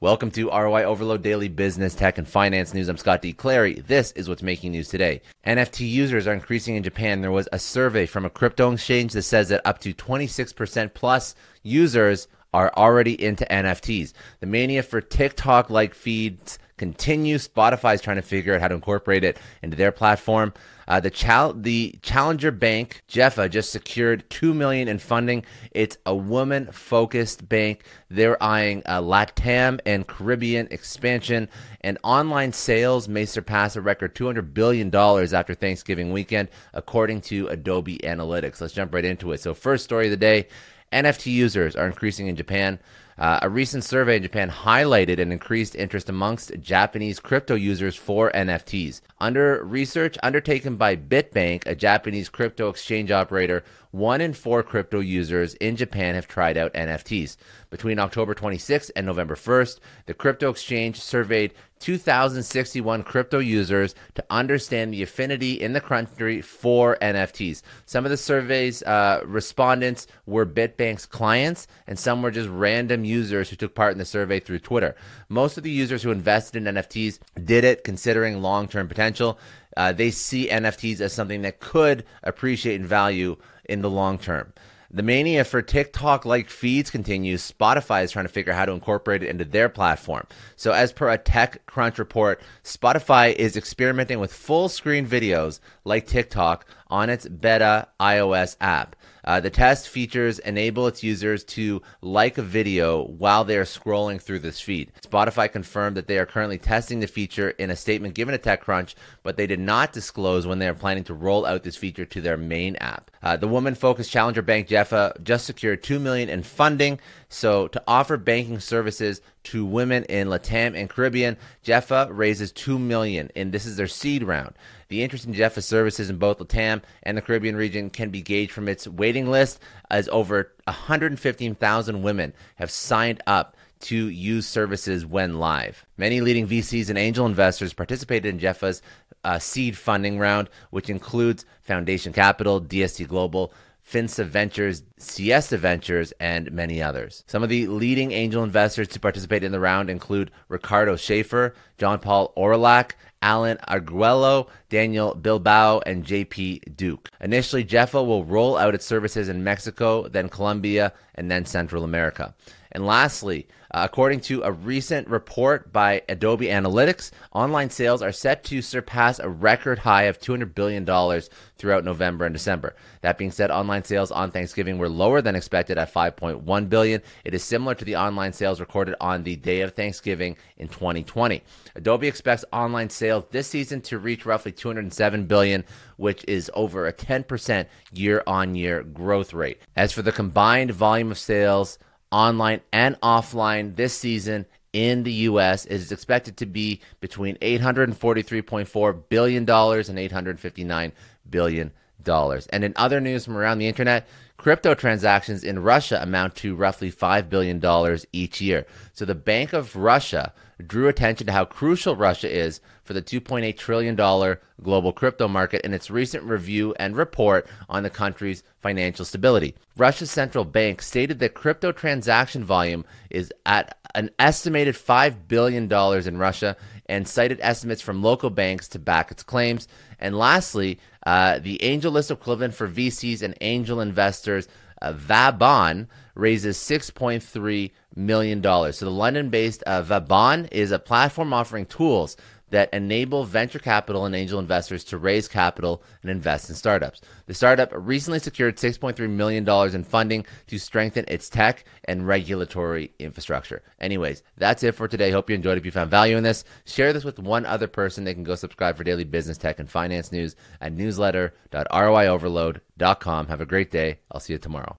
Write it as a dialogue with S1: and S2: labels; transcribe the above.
S1: Welcome to ROI Overload Daily Business, Tech, and Finance News. I'm Scott D. Clary. This is what's making news today. NFT users are increasing in Japan. There was a survey from a crypto exchange that says that up to 26% plus users are already into NFTs. The mania for TikTok like feeds continues. Spotify is trying to figure out how to incorporate it into their platform. Uh, the, chal- the Challenger Bank, Jefa, just secured two million in funding. It's a woman-focused bank. They're eyeing a LATAM and Caribbean expansion, and online sales may surpass a record $200 billion after Thanksgiving weekend, according to Adobe Analytics. Let's jump right into it. So, first story of the day NFT users are increasing in Japan. Uh, a recent survey in Japan highlighted an increased interest amongst Japanese crypto users for NFTs. Under research undertaken by Bitbank, a Japanese crypto exchange operator, one in four crypto users in Japan have tried out NFTs. Between October 26th and November 1st, the crypto exchange surveyed 2,061 crypto users to understand the affinity in the country for NFTs. Some of the survey's uh, respondents were Bitbank's clients, and some were just random users who took part in the survey through Twitter. Most of the users who invested in NFTs did it considering long term potential. Uh, they see NFTs as something that could appreciate in value in the long term. The mania for TikTok like feeds continues. Spotify is trying to figure out how to incorporate it into their platform. So, as per a TechCrunch report, Spotify is experimenting with full screen videos like TikTok on its beta iOS app. Uh, the test features enable its users to like a video while they are scrolling through this feed. Spotify confirmed that they are currently testing the feature in a statement given to TechCrunch, but they did not disclose when they are planning to roll out this feature to their main app. Uh, the woman-focused challenger bank Jefa just secured two million in funding. So to offer banking services to women in Latam and Caribbean, Jefa raises two million, and this is their seed round. The interest in Jefa services in both Latam and the Caribbean region can be gauged from its waiting list, as over 115,000 women have signed up to use services when live. Many leading VCs and angel investors participated in Jefa's uh, seed funding round, which includes Foundation Capital, DST Global, Finsa Ventures, Siesta Ventures, and many others. Some of the leading angel investors to participate in the round include Ricardo Schaefer, John Paul Orlac, Alan Arguello, Daniel Bilbao, and JP Duke. Initially, Jefa will roll out its services in Mexico, then Colombia, and then Central America. And lastly, uh, according to a recent report by Adobe Analytics, online sales are set to surpass a record high of $200 billion throughout November and December. That being said, online sales on Thanksgiving were lower than expected at 5.1 billion. It is similar to the online sales recorded on the day of Thanksgiving in 2020. Adobe expects online sales this season to reach roughly 207 billion, which is over a 10% year-on-year growth rate. As for the combined volume of sales, online and offline this season in the US is expected to be between $843.4 billion and $859 billion. And in other news from around the internet, crypto transactions in Russia amount to roughly $5 billion each year. So the Bank of Russia drew attention to how crucial Russia is for the $2.8 trillion global crypto market in its recent review and report on the country's financial stability. Russia's central bank stated that crypto transaction volume is at an estimated $5 billion in Russia and cited estimates from local banks to back its claims. And lastly, uh, the AngelList equivalent for VCs and angel investors, uh, Vauban, raises $6.3 million. dollars. So the London based uh, Vauban is a platform offering tools that enable venture capital and angel investors to raise capital and invest in startups. The startup recently secured $6.3 million in funding to strengthen its tech and regulatory infrastructure. Anyways, that's it for today. Hope you enjoyed. If you found value in this, share this with one other person. They can go subscribe for daily business, tech, and finance news at newsletter.roioverload.com. Have a great day. I'll see you tomorrow.